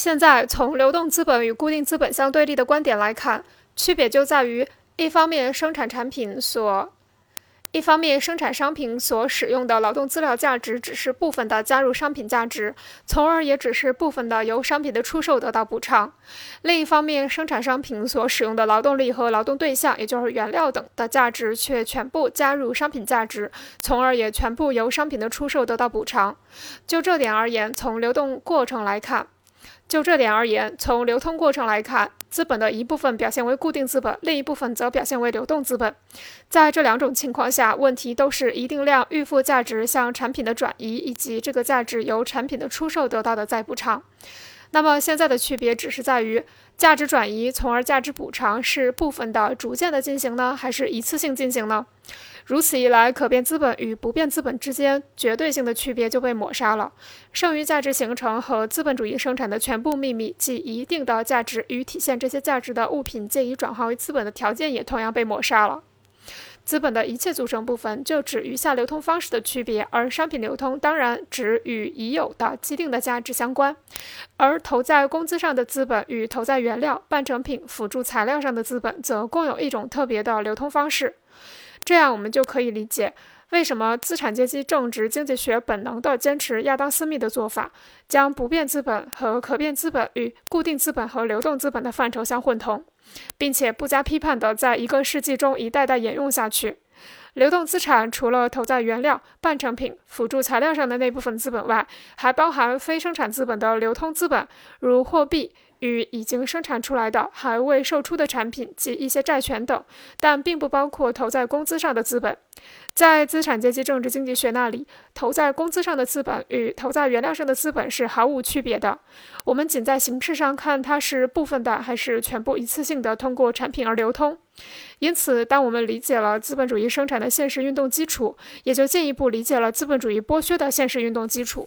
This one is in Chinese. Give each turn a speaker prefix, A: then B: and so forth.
A: 现在从流动资本与固定资本相对立的观点来看，区别就在于一方面生产产品所。一方面，生产商品所使用的劳动资料价值只是部分的加入商品价值，从而也只是部分的由商品的出售得到补偿；另一方面，生产商品所使用的劳动力和劳动对象，也就是原料等的价值，却全部加入商品价值，从而也全部由商品的出售得到补偿。就这点而言，从流动过程来看。就这点而言，从流通过程来看，资本的一部分表现为固定资本，另一部分则表现为流动资本。在这两种情况下，问题都是一定量预付价值向产品的转移，以及这个价值由产品的出售得到的再补偿。那么现在的区别只是在于，价值转移从而价值补偿是部分的、逐渐的进行呢，还是一次性进行呢？如此一来，可变资本与不变资本之间绝对性的区别就被抹杀了。剩余价值形成和资本主义生产的全部秘密，即一定的价值与体现这些价值的物品借以转化为资本的条件，也同样被抹杀了。资本的一切组成部分就指余下流通方式的区别，而商品流通当然只与已有的既定的价值相关。而投在工资上的资本与投在原料、半成品、辅助材料上的资本，则共有一种特别的流通方式。这样，我们就可以理解为什么资产阶级政治经济学本能地坚持亚当·斯密的做法，将不变资本和可变资本与固定资本和流动资本的范畴相混同，并且不加批判地在一个世纪中一代代沿用下去。流动资产除了投在原料、半成品、辅助材料上的那部分资本外，还包含非生产资本的流通资本，如货币。与已经生产出来的还未售出的产品及一些债权等，但并不包括投在工资上的资本。在资产阶级政治经济学那里，投在工资上的资本与投在原料上的资本是毫无区别的。我们仅在形式上看它是部分的还是全部一次性的通过产品而流通。因此，当我们理解了资本主义生产的现实运动基础，也就进一步理解了资本主义剥削的现实运动基础。